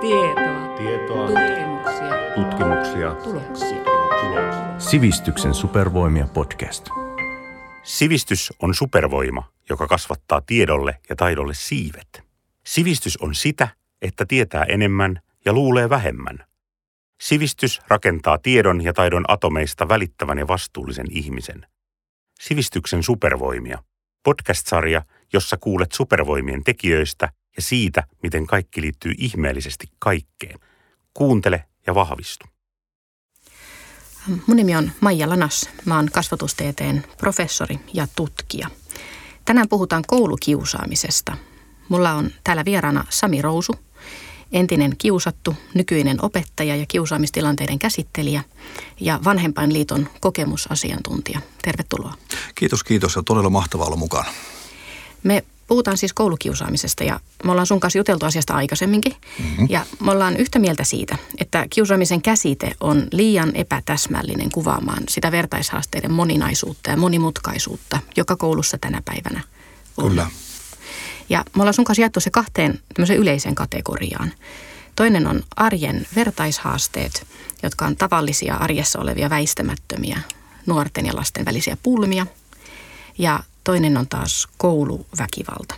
Tietoa. Tietoa. Tutkimuksia. Tutkimuksia. Tuloksia. Tuloksia. Sivistyksen supervoimia podcast. Sivistys on supervoima, joka kasvattaa tiedolle ja taidolle siivet. Sivistys on sitä, että tietää enemmän ja luulee vähemmän. Sivistys rakentaa tiedon ja taidon atomeista välittävän ja vastuullisen ihmisen. Sivistyksen supervoimia. Podcast-sarja, jossa kuulet supervoimien tekijöistä ja siitä, miten kaikki liittyy ihmeellisesti kaikkeen. Kuuntele ja vahvistu. Mun nimi on Maija Lanas. Mä oon kasvatustieteen professori ja tutkija. Tänään puhutaan koulukiusaamisesta. Mulla on täällä vieraana Sami Rousu, entinen kiusattu, nykyinen opettaja ja kiusaamistilanteiden käsittelijä ja Vanhempainliiton kokemusasiantuntija. Tervetuloa. Kiitos, kiitos ja todella mahtavaa olla mukana. Me puhutaan siis koulukiusaamisesta ja me ollaan sun kanssa juteltu asiasta aikaisemminkin. Mm-hmm. Ja me ollaan yhtä mieltä siitä, että kiusaamisen käsite on liian epätäsmällinen kuvaamaan sitä vertaishaasteiden moninaisuutta ja monimutkaisuutta, joka koulussa tänä päivänä on. Kyllä. Ja me ollaan sun kanssa jaettu se kahteen tämmöiseen yleiseen kategoriaan. Toinen on arjen vertaishaasteet, jotka on tavallisia arjessa olevia väistämättömiä nuorten ja lasten välisiä pulmia. Ja toinen on taas kouluväkivalta.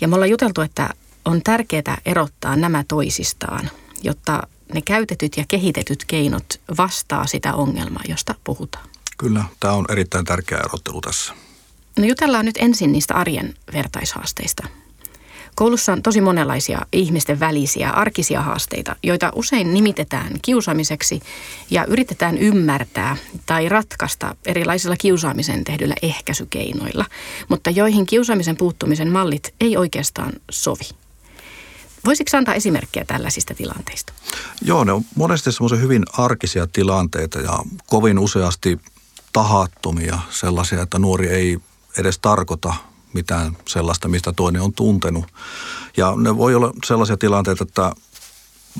Ja me ollaan juteltu, että on tärkeää erottaa nämä toisistaan, jotta ne käytetyt ja kehitetyt keinot vastaa sitä ongelmaa, josta puhutaan. Kyllä, tämä on erittäin tärkeä erottelu tässä. No jutellaan nyt ensin niistä arjen vertaishaasteista. Koulussa on tosi monenlaisia ihmisten välisiä arkisia haasteita, joita usein nimitetään kiusaamiseksi ja yritetään ymmärtää tai ratkaista erilaisilla kiusaamisen tehdyillä ehkäisykeinoilla, mutta joihin kiusaamisen puuttumisen mallit ei oikeastaan sovi. Voisitko antaa esimerkkejä tällaisista tilanteista? Joo, ne on monesti semmoisia hyvin arkisia tilanteita ja kovin useasti tahattomia sellaisia, että nuori ei edes tarkoita mitään sellaista, mistä toinen on tuntenut. Ja ne voi olla sellaisia tilanteita, että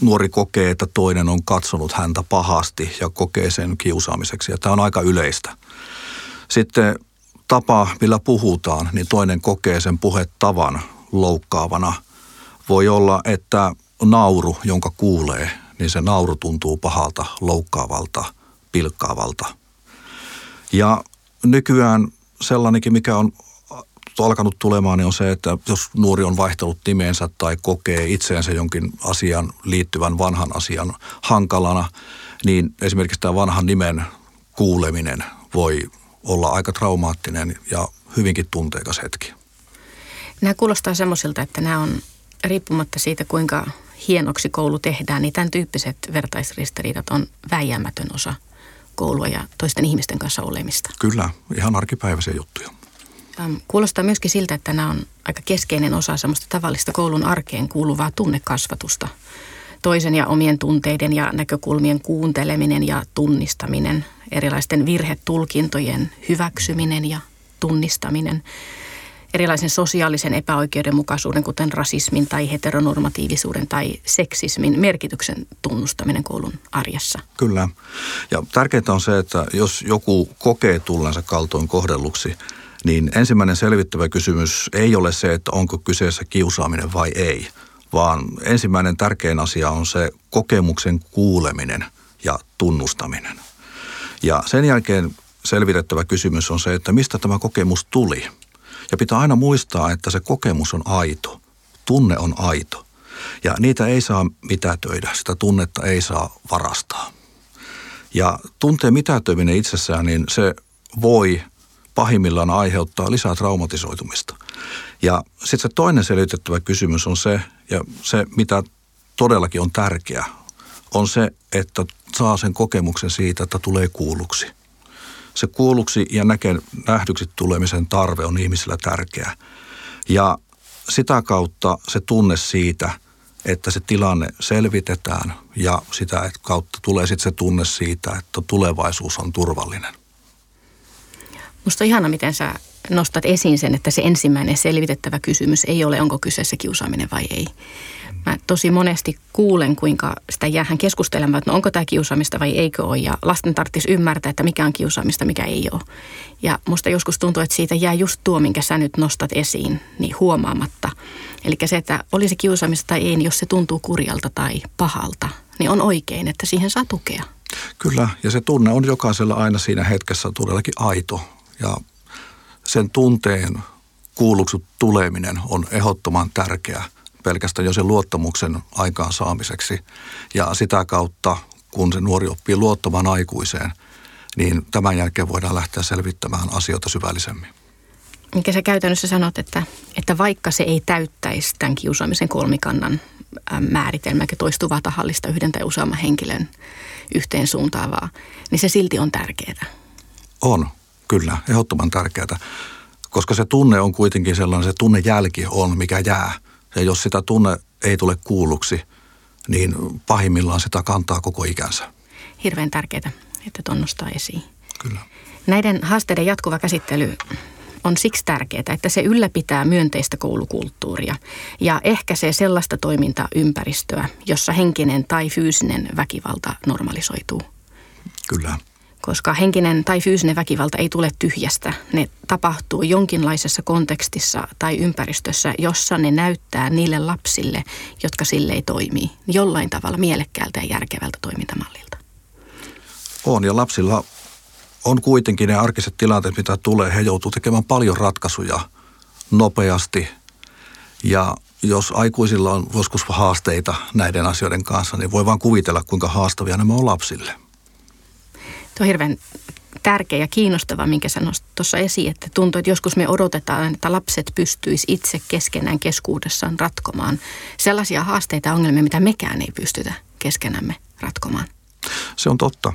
nuori kokee, että toinen on katsonut häntä pahasti ja kokee sen kiusaamiseksi. Ja tämä on aika yleistä. Sitten tapa, millä puhutaan, niin toinen kokee sen puhetavan loukkaavana. Voi olla, että nauru, jonka kuulee, niin se nauru tuntuu pahalta, loukkaavalta, pilkkaavalta. Ja nykyään sellainenkin, mikä on alkanut tulemaan, niin on se, että jos nuori on vaihtanut nimensä tai kokee itseensä jonkin asian liittyvän vanhan asian hankalana, niin esimerkiksi tämä vanhan nimen kuuleminen voi olla aika traumaattinen ja hyvinkin tunteikas hetki. Nämä kuulostaa semmoisilta, että nämä on riippumatta siitä, kuinka hienoksi koulu tehdään, niin tämän tyyppiset vertaisristiriidat on väijämätön osa koulua ja toisten ihmisten kanssa olemista. Kyllä, ihan arkipäiväisiä juttuja. Kuulostaa myöskin siltä, että nämä on aika keskeinen osa semmoista tavallista koulun arkeen kuuluvaa tunnekasvatusta. Toisen ja omien tunteiden ja näkökulmien kuunteleminen ja tunnistaminen, erilaisten virhetulkintojen hyväksyminen ja tunnistaminen, erilaisen sosiaalisen epäoikeudenmukaisuuden, kuten rasismin tai heteronormatiivisuuden tai seksismin merkityksen tunnustaminen koulun arjessa. Kyllä. Ja tärkeintä on se, että jos joku kokee tullensa kaltoin kohdelluksi, niin ensimmäinen selvittävä kysymys ei ole se, että onko kyseessä kiusaaminen vai ei, vaan ensimmäinen tärkein asia on se kokemuksen kuuleminen ja tunnustaminen. Ja sen jälkeen selvitettävä kysymys on se, että mistä tämä kokemus tuli. Ja pitää aina muistaa, että se kokemus on aito, tunne on aito. Ja niitä ei saa mitätöidä, sitä tunnetta ei saa varastaa. Ja tunteen mitätöiminen itsessään, niin se voi pahimmillaan aiheuttaa lisää traumatisoitumista. Ja sitten se toinen selitettävä kysymys on se, ja se mitä todellakin on tärkeä, on se, että saa sen kokemuksen siitä, että tulee kuulluksi. Se kuulluksi ja näke, nähdyksi tulemisen tarve on ihmisillä tärkeä. Ja sitä kautta se tunne siitä, että se tilanne selvitetään ja sitä kautta tulee sitten se tunne siitä, että tulevaisuus on turvallinen. Musta on ihana, miten sä nostat esiin sen, että se ensimmäinen selvitettävä kysymys ei ole, onko kyseessä kiusaaminen vai ei. Mä tosi monesti kuulen, kuinka sitä jäähän keskustelemaan, että no onko tämä kiusaamista vai eikö ole. Ja lasten tarvitsisi ymmärtää, että mikä on kiusaamista, mikä ei ole. Ja musta joskus tuntuu, että siitä jää just tuo, minkä sä nyt nostat esiin, niin huomaamatta. Eli se, että olisi kiusaamista tai ei, niin jos se tuntuu kurjalta tai pahalta, niin on oikein, että siihen saa tukea. Kyllä, ja se tunne on jokaisella aina siinä hetkessä todellakin aito. Ja sen tunteen kuulluksi tuleminen on ehdottoman tärkeä pelkästään jo sen luottamuksen aikaansaamiseksi. Ja sitä kautta, kun se nuori oppii luottamaan aikuiseen, niin tämän jälkeen voidaan lähteä selvittämään asioita syvällisemmin. Mikä sä käytännössä sanot, että, että vaikka se ei täyttäisi tämän kiusaamisen kolmikannan määritelmäkin toistuvaa tahallista yhden tai useamman henkilön yhteen suuntaavaa, niin se silti on tärkeää. On, kyllä, ehdottoman tärkeää, koska se tunne on kuitenkin sellainen, se tunnejälki on, mikä jää. Ja jos sitä tunne ei tule kuulluksi, niin pahimmillaan sitä kantaa koko ikänsä. Hirveän tärkeää, että tunnustaa esiin. Kyllä. Näiden haasteiden jatkuva käsittely on siksi tärkeää, että se ylläpitää myönteistä koulukulttuuria ja ehkäisee sellaista toimintaympäristöä, jossa henkinen tai fyysinen väkivalta normalisoituu. Kyllä. Koska henkinen tai fyysinen väkivalta ei tule tyhjästä. Ne tapahtuu jonkinlaisessa kontekstissa tai ympäristössä, jossa ne näyttää niille lapsille, jotka sille ei toimii, jollain tavalla mielekkäältä ja järkevältä toimintamallilta. On ja lapsilla on kuitenkin ne arkiset tilanteet, mitä tulee. He joutuu tekemään paljon ratkaisuja nopeasti. Ja jos aikuisilla on joskus haasteita näiden asioiden kanssa, niin voi vaan kuvitella, kuinka haastavia nämä on lapsille. On hirveän tärkeä ja kiinnostava, minkä sanoit tuossa esiin, että tuntuu, että joskus me odotetaan, että lapset pystyis itse keskenään keskuudessaan ratkomaan sellaisia haasteita ja ongelmia, mitä mekään ei pystytä keskenämme ratkomaan. Se on totta.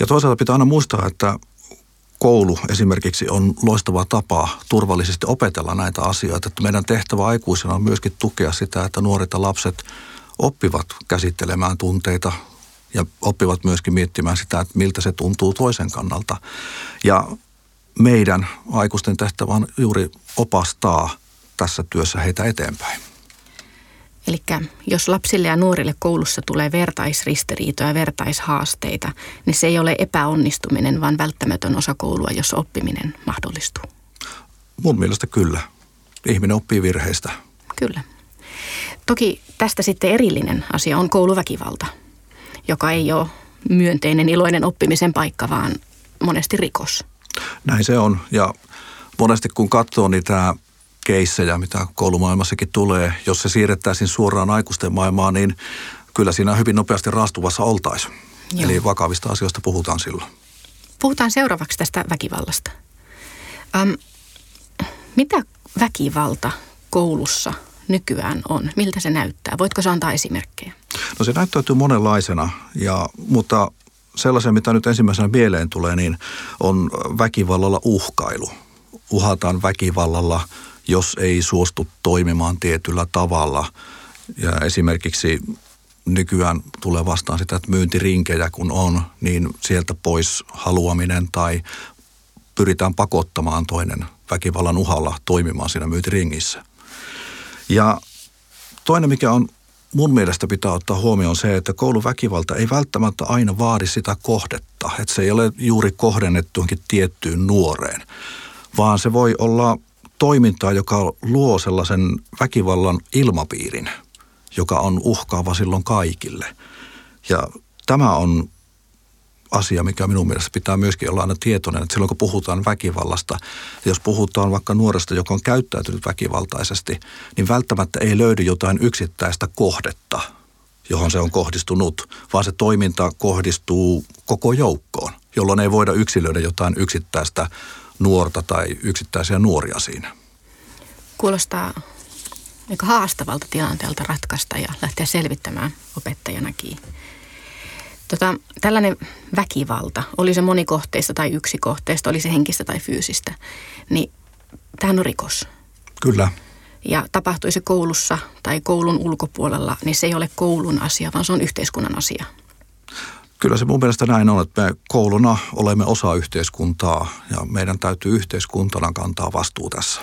Ja toisaalta pitää aina muistaa, että koulu esimerkiksi on loistava tapa turvallisesti opetella näitä asioita. Että meidän tehtävä aikuisena on myöskin tukea sitä, että nuoret ja lapset oppivat käsittelemään tunteita ja oppivat myöskin miettimään sitä, että miltä se tuntuu toisen kannalta. Ja meidän aikuisten tehtävä on juuri opastaa tässä työssä heitä eteenpäin. Eli jos lapsille ja nuorille koulussa tulee vertaisristiriitoja ja vertaishaasteita, niin se ei ole epäonnistuminen, vaan välttämätön osa koulua, jos oppiminen mahdollistuu. Mun mielestä kyllä. Ihminen oppii virheistä. Kyllä. Toki tästä sitten erillinen asia on kouluväkivalta, joka ei ole myönteinen, iloinen oppimisen paikka, vaan monesti rikos. Näin se on. Ja monesti kun katsoo niitä keissejä, mitä koulumaailmassakin tulee, jos se siirrettäisiin suoraan aikuisten maailmaan, niin kyllä siinä hyvin nopeasti raastuvassa oltaisiin. Eli vakavista asioista puhutaan silloin. Puhutaan seuraavaksi tästä väkivallasta. Ähm, mitä väkivalta koulussa nykyään on? Miltä se näyttää? Voitko sä antaa esimerkkejä? No se näyttäytyy monenlaisena, ja, mutta sellaisen, mitä nyt ensimmäisenä mieleen tulee, niin on väkivallalla uhkailu. Uhataan väkivallalla – jos ei suostu toimimaan tietyllä tavalla. Ja esimerkiksi nykyään tulee vastaan sitä, että myyntirinkejä kun on, niin sieltä pois haluaminen tai pyritään pakottamaan toinen väkivallan uhalla toimimaan siinä myyntiringissä. Ja toinen, mikä on mun mielestä pitää ottaa huomioon se, että kouluväkivalta ei välttämättä aina vaadi sitä kohdetta. Että se ei ole juuri kohdennettu tiettyyn nuoreen, vaan se voi olla toimintaa, joka luo sellaisen väkivallan ilmapiirin, joka on uhkaava silloin kaikille. Ja tämä on asia, mikä minun mielestä pitää myöskin olla aina tietoinen, että silloin kun puhutaan väkivallasta, jos puhutaan vaikka nuoresta, joka on käyttäytynyt väkivaltaisesti, niin välttämättä ei löydy jotain yksittäistä kohdetta, johon se on kohdistunut, vaan se toiminta kohdistuu koko joukkoon, jolloin ei voida yksilöidä jotain yksittäistä nuorta tai yksittäisiä nuoria siinä. Kuulostaa aika haastavalta tilanteelta ratkaista ja lähteä selvittämään opettajanakin. Tota, tällainen väkivalta, oli se monikohteista tai yksikohteista, oli se henkistä tai fyysistä, niin tämähän on rikos. Kyllä. Ja tapahtuisi koulussa tai koulun ulkopuolella, niin se ei ole koulun asia, vaan se on yhteiskunnan asia. Kyllä se mun mielestä näin on, että me kouluna olemme osa yhteiskuntaa ja meidän täytyy yhteiskuntana kantaa vastuu tässä.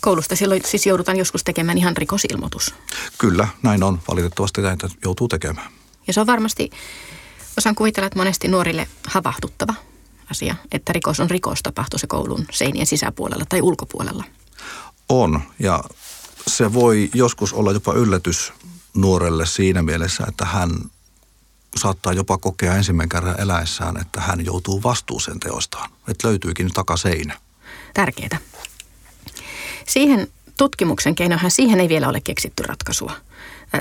Koulusta silloin siis joudutaan joskus tekemään ihan rikosilmoitus. Kyllä, näin on. Valitettavasti näitä joutuu tekemään. Ja se on varmasti, osaan kuvitella, että monesti nuorille havahduttava asia, että rikos on rikos, tapahtuu se koulun seinien sisäpuolella tai ulkopuolella. On, ja se voi joskus olla jopa yllätys nuorelle siinä mielessä, että hän saattaa jopa kokea ensimmäinen kerran eläessään, että hän joutuu vastuuseen teostaan. Että löytyykin takaseinä. Tärkeää. Siihen tutkimuksen keinohan siihen ei vielä ole keksitty ratkaisua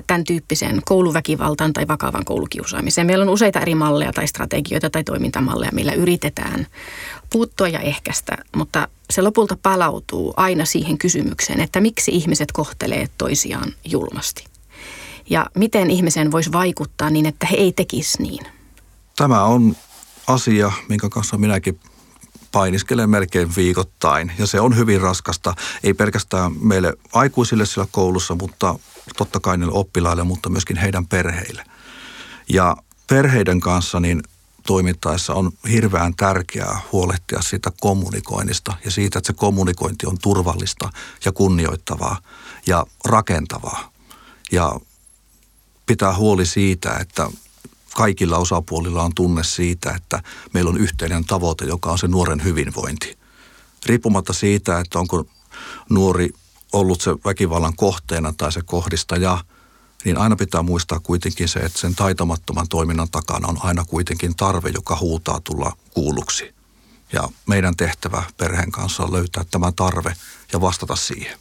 tämän tyyppiseen kouluväkivaltaan tai vakavan koulukiusaamiseen. Meillä on useita eri malleja tai strategioita tai toimintamalleja, millä yritetään puuttua ja ehkäistä, mutta se lopulta palautuu aina siihen kysymykseen, että miksi ihmiset kohtelee toisiaan julmasti. Ja miten ihmisen voisi vaikuttaa niin, että he ei tekisi niin. Tämä on asia, minkä kanssa minäkin painiskelen melkein viikoittain ja se on hyvin raskasta, ei pelkästään meille aikuisille siellä koulussa, mutta totta kai niille oppilaille, mutta myöskin heidän perheille. Ja perheiden kanssa niin toimittaessa on hirveän tärkeää huolehtia siitä kommunikoinnista ja siitä, että se kommunikointi on turvallista ja kunnioittavaa ja rakentavaa. Ja pitää huoli siitä, että kaikilla osapuolilla on tunne siitä, että meillä on yhteinen tavoite, joka on se nuoren hyvinvointi. Riippumatta siitä, että onko nuori ollut se väkivallan kohteena tai se kohdistaja, niin aina pitää muistaa kuitenkin se, että sen taitamattoman toiminnan takana on aina kuitenkin tarve, joka huutaa tulla kuulluksi. Ja meidän tehtävä perheen kanssa on löytää tämä tarve ja vastata siihen.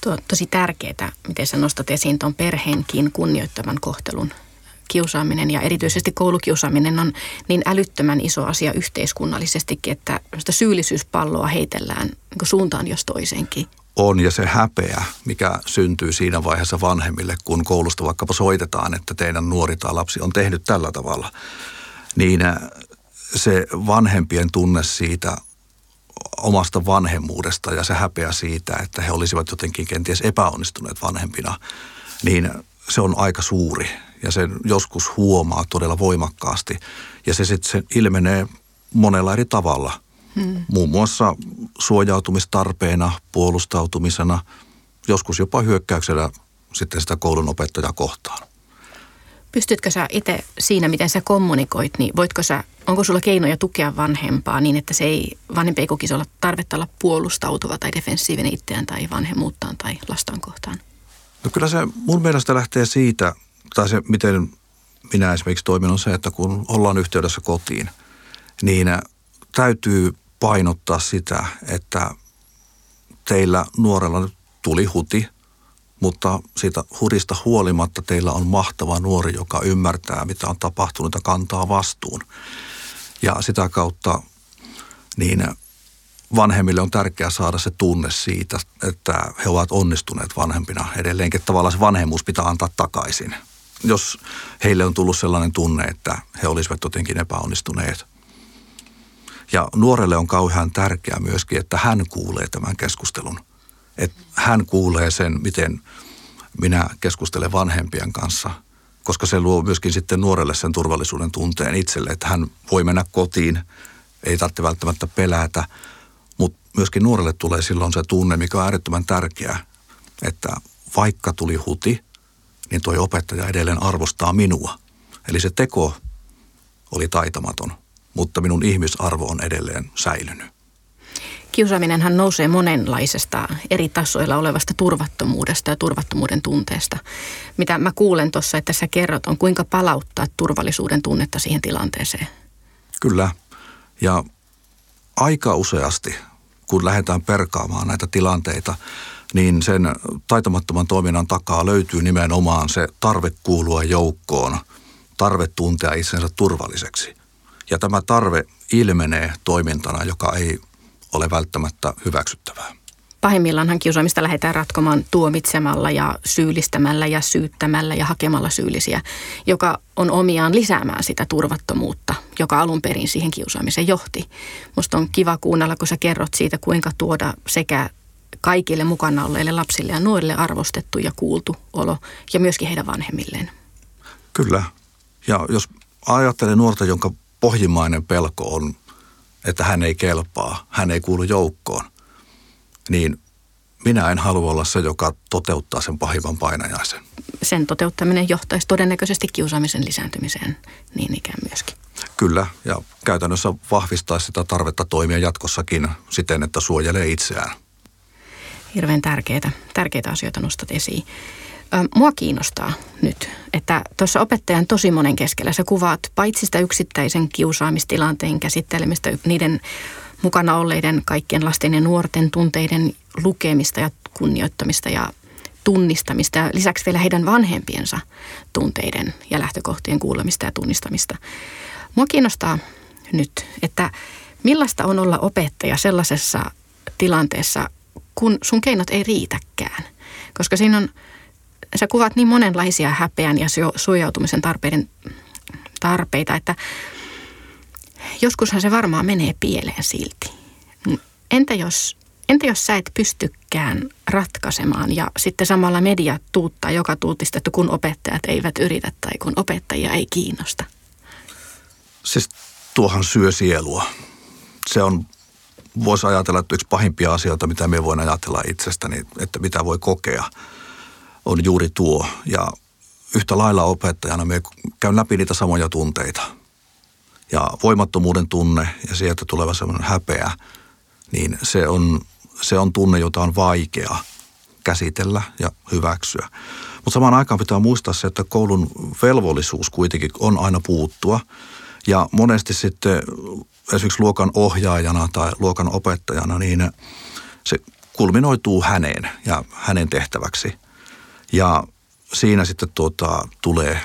Tuo on tosi tärkeää, miten sä nostat esiin tuon perheenkin kunnioittavan kohtelun kiusaaminen ja erityisesti koulukiusaaminen on niin älyttömän iso asia yhteiskunnallisestikin, että sitä syyllisyyspalloa heitellään niin suuntaan jos toisenkin. On ja se häpeä, mikä syntyy siinä vaiheessa vanhemmille, kun koulusta vaikkapa soitetaan, että teidän nuori tai lapsi on tehnyt tällä tavalla, niin äh, se vanhempien tunne siitä omasta vanhemmuudesta ja se häpeä siitä, että he olisivat jotenkin kenties epäonnistuneet vanhempina, niin se on aika suuri ja sen joskus huomaa todella voimakkaasti. Ja se sitten ilmenee monella eri tavalla. Hmm. Muun muassa suojautumistarpeena, puolustautumisena, joskus jopa hyökkäyksellä sitten sitä koulun opettajaa kohtaan. Pystytkö sä itse siinä, miten sä kommunikoit, niin voitko sä, onko sulla keinoja tukea vanhempaa niin, että se ei, vanhempi ei kokisi olla tarvetta olla puolustautuva tai defensiivinen itseään tai vanhemmuuttaan tai lastaan kohtaan? No kyllä se mun mielestä lähtee siitä, tai se miten minä esimerkiksi toimin on se, että kun ollaan yhteydessä kotiin, niin täytyy painottaa sitä, että teillä nuorella tuli huti, mutta siitä hudista huolimatta teillä on mahtava nuori, joka ymmärtää, mitä on tapahtunut ja kantaa vastuun. Ja sitä kautta niin vanhemmille on tärkeää saada se tunne siitä, että he ovat onnistuneet vanhempina edelleenkin. Tavallaan se vanhemmuus pitää antaa takaisin, jos heille on tullut sellainen tunne, että he olisivat jotenkin epäonnistuneet. Ja nuorelle on kauhean tärkeää myöskin, että hän kuulee tämän keskustelun. Että hän kuulee sen, miten minä keskustelen vanhempien kanssa, koska se luo myöskin sitten nuorelle sen turvallisuuden tunteen itselle, että hän voi mennä kotiin, ei tarvitse välttämättä pelätä, mutta myöskin nuorelle tulee silloin se tunne, mikä on äärettömän tärkeää, että vaikka tuli huti, niin tuo opettaja edelleen arvostaa minua. Eli se teko oli taitamaton, mutta minun ihmisarvo on edelleen säilynyt. Kiusaaminenhan nousee monenlaisesta eri tasoilla olevasta turvattomuudesta ja turvattomuuden tunteesta. Mitä mä kuulen tuossa, että sä kerrot, on kuinka palauttaa turvallisuuden tunnetta siihen tilanteeseen. Kyllä. Ja aika useasti, kun lähdetään perkaamaan näitä tilanteita, niin sen taitamattoman toiminnan takaa löytyy nimenomaan se tarve kuulua joukkoon, tarve tuntea itsensä turvalliseksi. Ja tämä tarve ilmenee toimintana, joka ei ole välttämättä hyväksyttävää. Pahimmillaan kiusaamista lähdetään ratkomaan tuomitsemalla ja syyllistämällä ja syyttämällä ja hakemalla syyllisiä, joka on omiaan lisäämään sitä turvattomuutta, joka alun perin siihen kiusaamiseen johti. Musta on kiva kuunnella, kun sä kerrot siitä, kuinka tuoda sekä kaikille mukana olleille lapsille ja nuorille arvostettu ja kuultu olo ja myöskin heidän vanhemmilleen. Kyllä. Ja jos ajattelee nuorta, jonka pohjimmainen pelko on, että hän ei kelpaa, hän ei kuulu joukkoon, niin minä en halua olla se, joka toteuttaa sen pahimman painajaisen. Sen toteuttaminen johtaisi todennäköisesti kiusaamisen lisääntymiseen niin ikään myöskin. Kyllä, ja käytännössä vahvistaisi sitä tarvetta toimia jatkossakin siten, että suojelee itseään. Hirveän tärkeitä, tärkeitä asioita nostat esiin. Mua kiinnostaa nyt, että tuossa opettajan tosi monen keskellä sä kuvaat paitsi sitä yksittäisen kiusaamistilanteen käsittelemistä, niiden mukana olleiden kaikkien lasten ja nuorten tunteiden lukemista ja kunnioittamista ja tunnistamista ja lisäksi vielä heidän vanhempiensa tunteiden ja lähtökohtien kuulemista ja tunnistamista. Mua kiinnostaa nyt, että millaista on olla opettaja sellaisessa tilanteessa, kun sun keinot ei riitäkään. Koska siinä on, sä kuvat niin monenlaisia häpeän ja suojautumisen tarpeiden, tarpeita, että joskushan se varmaan menee pieleen silti. Entä jos, entä jos sä et pystykään ratkaisemaan ja sitten samalla media tuuttaa joka tuutista, että kun opettajat eivät yritä tai kun opettajia ei kiinnosta? Siis tuohan syö sielua. Se on, voisi ajatella, että yksi pahimpia asioita, mitä me voin ajatella itsestäni, että mitä voi kokea, on juuri tuo. Ja yhtä lailla opettajana me käyn läpi niitä samoja tunteita – ja voimattomuuden tunne ja sieltä tuleva semmoinen häpeä, niin se on, se on tunne, jota on vaikea käsitellä ja hyväksyä. Mutta samaan aikaan pitää muistaa se, että koulun velvollisuus kuitenkin on aina puuttua. Ja monesti sitten esimerkiksi luokan ohjaajana tai luokan opettajana, niin se kulminoituu häneen ja hänen tehtäväksi. Ja siinä sitten tuota, tulee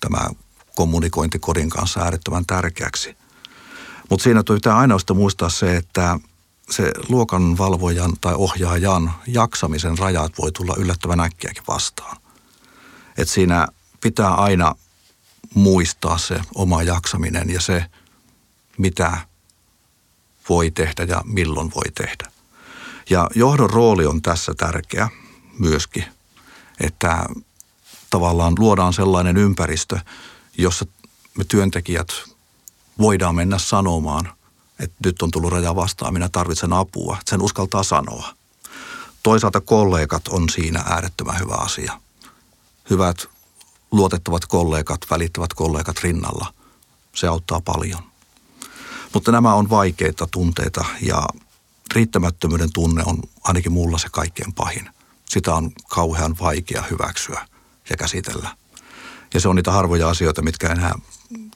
tämä kommunikointi kodin kanssa äärettömän tärkeäksi. Mutta siinä pitää aina muistaa se, että se luokan valvojan tai ohjaajan jaksamisen rajat voi tulla yllättävän äkkiäkin vastaan. Et siinä pitää aina muistaa se oma jaksaminen ja se, mitä voi tehdä ja milloin voi tehdä. Ja johdon rooli on tässä tärkeä myöskin, että tavallaan luodaan sellainen ympäristö, jossa me työntekijät voidaan mennä sanomaan, että nyt on tullut raja vastaan, minä tarvitsen apua. Sen uskaltaa sanoa. Toisaalta kollegat on siinä äärettömän hyvä asia. Hyvät luotettavat kollegat, välittävät kollegat rinnalla. Se auttaa paljon. Mutta nämä on vaikeita tunteita ja riittämättömyyden tunne on ainakin mulla se kaikkein pahin. Sitä on kauhean vaikea hyväksyä ja käsitellä. Ja se on niitä harvoja asioita, mitkä enää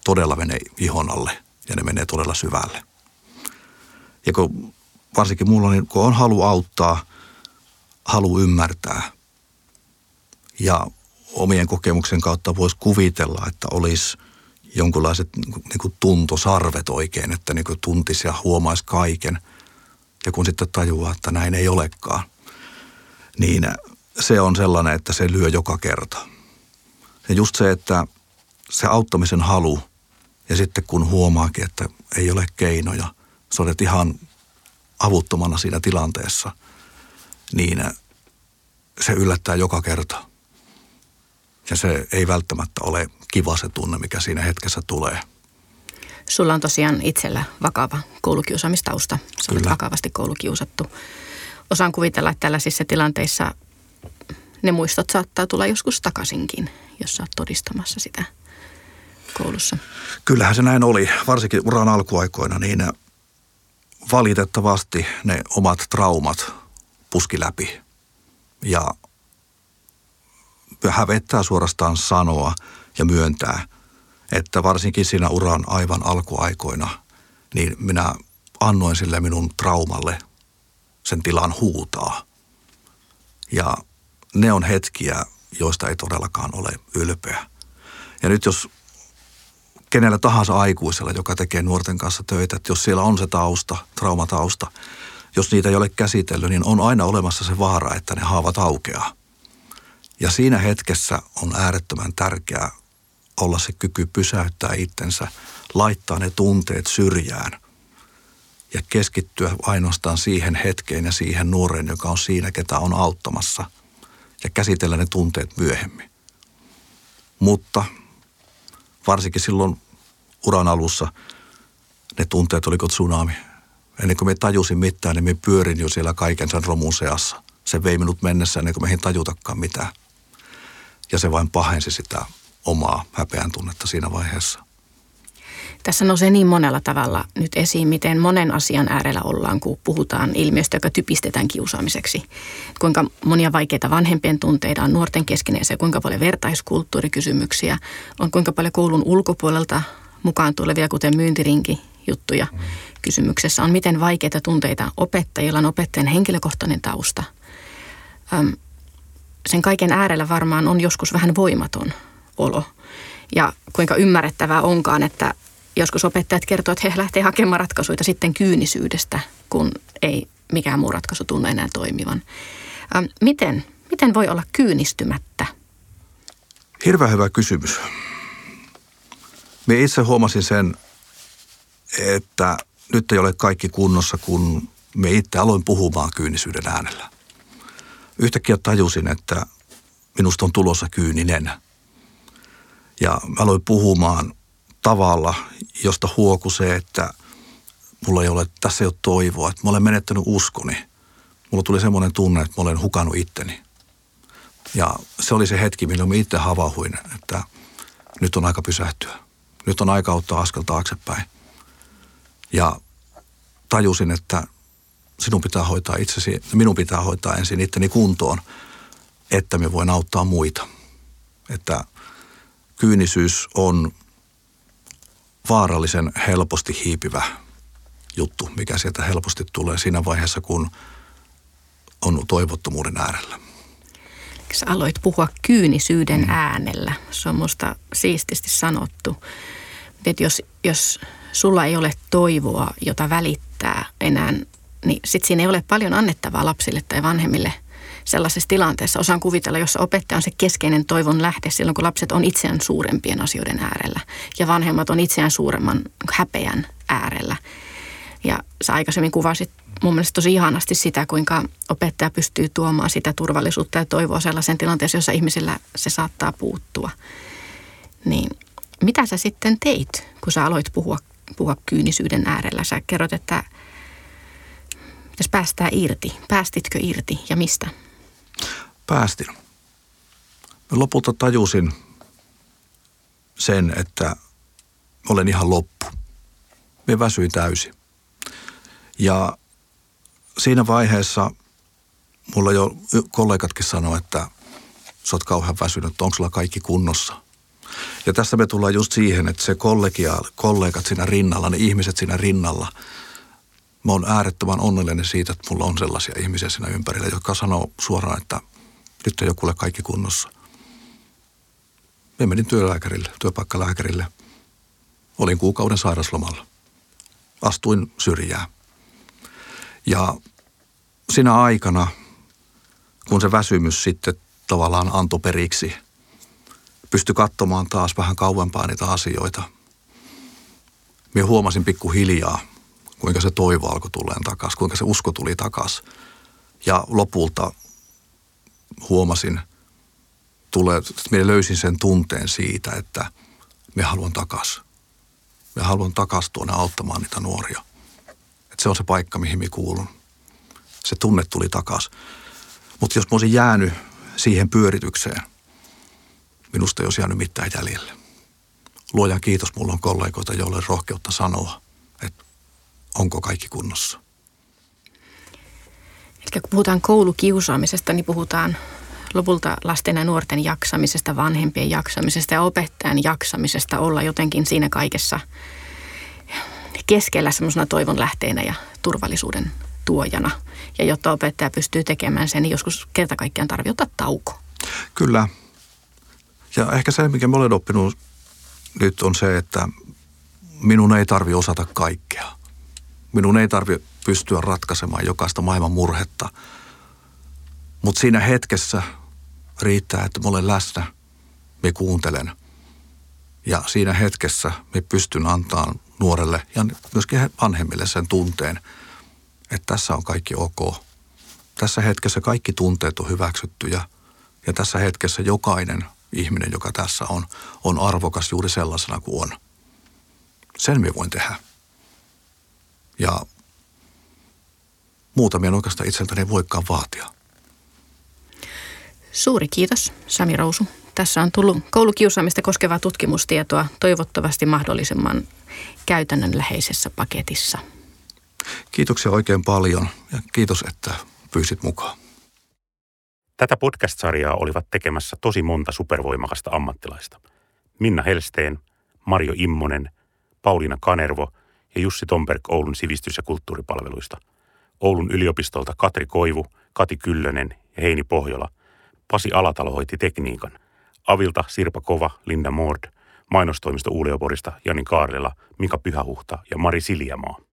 todella menee ihon alle ja ne menee todella syvälle. Ja kun varsinkin mulla niin, kun on halu auttaa, halu ymmärtää ja omien kokemuksen kautta voisi kuvitella, että olisi jonkunlaiset niin kuin tuntosarvet oikein, että niin kuin tuntisi ja huomaisi kaiken. Ja kun sitten tajuaa, että näin ei olekaan, niin se on sellainen, että se lyö joka kerta – ja just se, että se auttamisen halu ja sitten kun huomaakin, että ei ole keinoja, sä olet ihan avuttomana siinä tilanteessa, niin se yllättää joka kerta. Ja se ei välttämättä ole kiva se tunne, mikä siinä hetkessä tulee. Sulla on tosiaan itsellä vakava koulukiusaamistausta. Sä olet vakavasti koulukiusattu. Osaan kuvitella, että tällaisissa tilanteissa ne muistot saattaa tulla joskus takaisinkin jos sä oot todistamassa sitä koulussa? Kyllähän se näin oli, varsinkin uran alkuaikoina, niin valitettavasti ne omat traumat puski läpi. Ja hävettää suorastaan sanoa ja myöntää, että varsinkin siinä uran aivan alkuaikoina, niin minä annoin sille minun traumalle sen tilan huutaa. Ja ne on hetkiä, joista ei todellakaan ole ylpeä. Ja nyt jos kenellä tahansa aikuisella, joka tekee nuorten kanssa töitä, että jos siellä on se tausta, traumatausta, jos niitä ei ole käsitellyt, niin on aina olemassa se vaara, että ne haavat aukeaa. Ja siinä hetkessä on äärettömän tärkeää olla se kyky pysäyttää itsensä, laittaa ne tunteet syrjään ja keskittyä ainoastaan siihen hetkeen ja siihen nuoreen, joka on siinä, ketä on auttamassa – ja käsitellä ne tunteet myöhemmin. Mutta varsinkin silloin uran alussa ne tunteet oliko tsunami. Ennen kuin me tajusin mitään, niin me pyörin jo siellä kaiken sen romun seassa. Se vei minut mennessä ennen kuin meihin tajutakaan mitään. Ja se vain pahensi sitä omaa häpeän tunnetta siinä vaiheessa. Tässä nousee niin monella tavalla nyt esiin, miten monen asian äärellä ollaan, kun puhutaan ilmiöstä, joka typistetään kiusaamiseksi. Kuinka monia vaikeita vanhempien tunteita on nuorten keskinäisiä, kuinka paljon vertaiskulttuurikysymyksiä on, kuinka paljon koulun ulkopuolelta mukaan tulevia, kuten myyntirinki, juttuja. Kysymyksessä on, miten vaikeita tunteita opettajilla on opettajan henkilökohtainen tausta. Öm, sen kaiken äärellä varmaan on joskus vähän voimaton olo. Ja kuinka ymmärrettävää onkaan, että joskus opettajat kertovat, että he lähtevät hakemaan ratkaisuja sitten kyynisyydestä, kun ei mikään muu ratkaisu tunne enää toimivan. Ähm, miten, miten voi olla kyynistymättä? Hirveän hyvä kysymys. Me itse huomasin sen, että nyt ei ole kaikki kunnossa, kun me itse aloin puhumaan kyynisyyden äänellä. Yhtäkkiä tajusin, että minusta on tulossa kyyninen. Ja aloin puhumaan tavalla, josta huoku se, että mulla ei ole, tässä ei ole toivoa, että mä olen menettänyt uskoni. Mulla tuli semmoinen tunne, että mä olen hukannut itteni. Ja se oli se hetki, milloin mä itse havauhuin, että nyt on aika pysähtyä. Nyt on aika ottaa askel taaksepäin. Ja tajusin, että sinun pitää hoitaa itsesi, minun pitää hoitaa ensin itteni kuntoon, että me voin auttaa muita. Että kyynisyys on vaarallisen helposti hiipivä juttu, mikä sieltä helposti tulee siinä vaiheessa, kun on toivottomuuden äärellä. Sä aloit puhua kyynisyyden mm. äänellä. Se on musta siististi sanottu. Että jos, jos sulla ei ole toivoa, jota välittää enää, niin sit siinä ei ole paljon annettavaa lapsille tai vanhemmille – sellaisessa tilanteessa. Osaan kuvitella, jossa opettaja on se keskeinen toivon lähde silloin, kun lapset on itseään suurempien asioiden äärellä ja vanhemmat on itseään suuremman häpeän äärellä. Ja sä aikaisemmin kuvasit mun mielestä tosi ihanasti sitä, kuinka opettaja pystyy tuomaan sitä turvallisuutta ja toivoa sellaisen tilanteessa, jossa ihmisillä se saattaa puuttua. Niin mitä sä sitten teit, kun sä aloit puhua, puhua kyynisyyden äärellä? Sä kerrot, että jos päästää irti, päästitkö irti ja mistä? Päästin. Mä lopulta tajusin sen, että olen ihan loppu. Me väsyin täysin. Ja siinä vaiheessa mulla jo kollegatkin sanoi, että sä oot kauhean väsynyt, onko sulla kaikki kunnossa. Ja tässä me tullaan just siihen, että se kollegia, kollegat siinä rinnalla, ne ihmiset siinä rinnalla – mä oon äärettömän onnellinen siitä, että mulla on sellaisia ihmisiä siinä ympärillä, jotka sanoo suoraan, että nyt on jokulle kaikki kunnossa. Mä menin työlääkärille, työpaikkalääkärille. Olin kuukauden sairaslomalla. Astuin syrjää. Ja siinä aikana, kun se väsymys sitten tavallaan antoi periksi, pystyi katsomaan taas vähän kauempaa niitä asioita. Minä huomasin pikkuhiljaa, kuinka se toivo alkoi tuleen takaisin, kuinka se usko tuli takaisin. Ja lopulta huomasin, tulee, että minä löysin sen tunteen siitä, että me haluan takaisin. Me haluan takaisin tuonne auttamaan niitä nuoria. Että se on se paikka, mihin me kuulun. Se tunne tuli takaisin. Mutta jos mä olisin jäänyt siihen pyöritykseen, minusta ei olisi jäänyt mitään jäljelle. Luojan kiitos, mulla on kollegoita, joille rohkeutta sanoa, onko kaikki kunnossa. Eli kun puhutaan koulukiusaamisesta, niin puhutaan lopulta lasten ja nuorten jaksamisesta, vanhempien jaksamisesta ja opettajan jaksamisesta olla jotenkin siinä kaikessa keskellä semmoisena toivon lähteenä ja turvallisuuden tuojana. Ja jotta opettaja pystyy tekemään sen, niin joskus kerta kaikkiaan tarvitsee ottaa tauko. Kyllä. Ja ehkä se, mikä mä olen oppinut nyt on se, että minun ei tarvi osata kaikkea. Minun ei tarvitse pystyä ratkaisemaan jokaista maailman murhetta. Mutta siinä hetkessä riittää, että mä olen läsnä, me kuuntelen. Ja siinä hetkessä me pystyn antamaan nuorelle ja myöskin vanhemmille sen tunteen, että tässä on kaikki ok. Tässä hetkessä kaikki tunteet on hyväksytty ja, ja tässä hetkessä jokainen ihminen, joka tässä on, on arvokas juuri sellaisena kuin on. Sen me voin tehdä. Ja muutamien oikeastaan itseltäni voikaan vaatia. Suuri kiitos, Sami Rousu. Tässä on tullut koulukiusaamista koskevaa tutkimustietoa toivottavasti mahdollisimman käytännönläheisessä paketissa. Kiitoksia oikein paljon ja kiitos, että pyysit mukaan. Tätä podcast-sarjaa olivat tekemässä tosi monta supervoimakasta ammattilaista. Minna Helsteen, Marjo Immonen, Pauliina Kanervo ja Jussi Tomberg Oulun sivistys- ja kulttuuripalveluista. Oulun yliopistolta Katri Koivu, Kati Kyllönen ja Heini Pohjola. Pasi Alatalo hoiti tekniikan. Avilta Sirpa Kova, Linda Mord, mainostoimisto Uleoporista Jani Kaarlela, Mika Pyhähuhta ja Mari Siljamaa.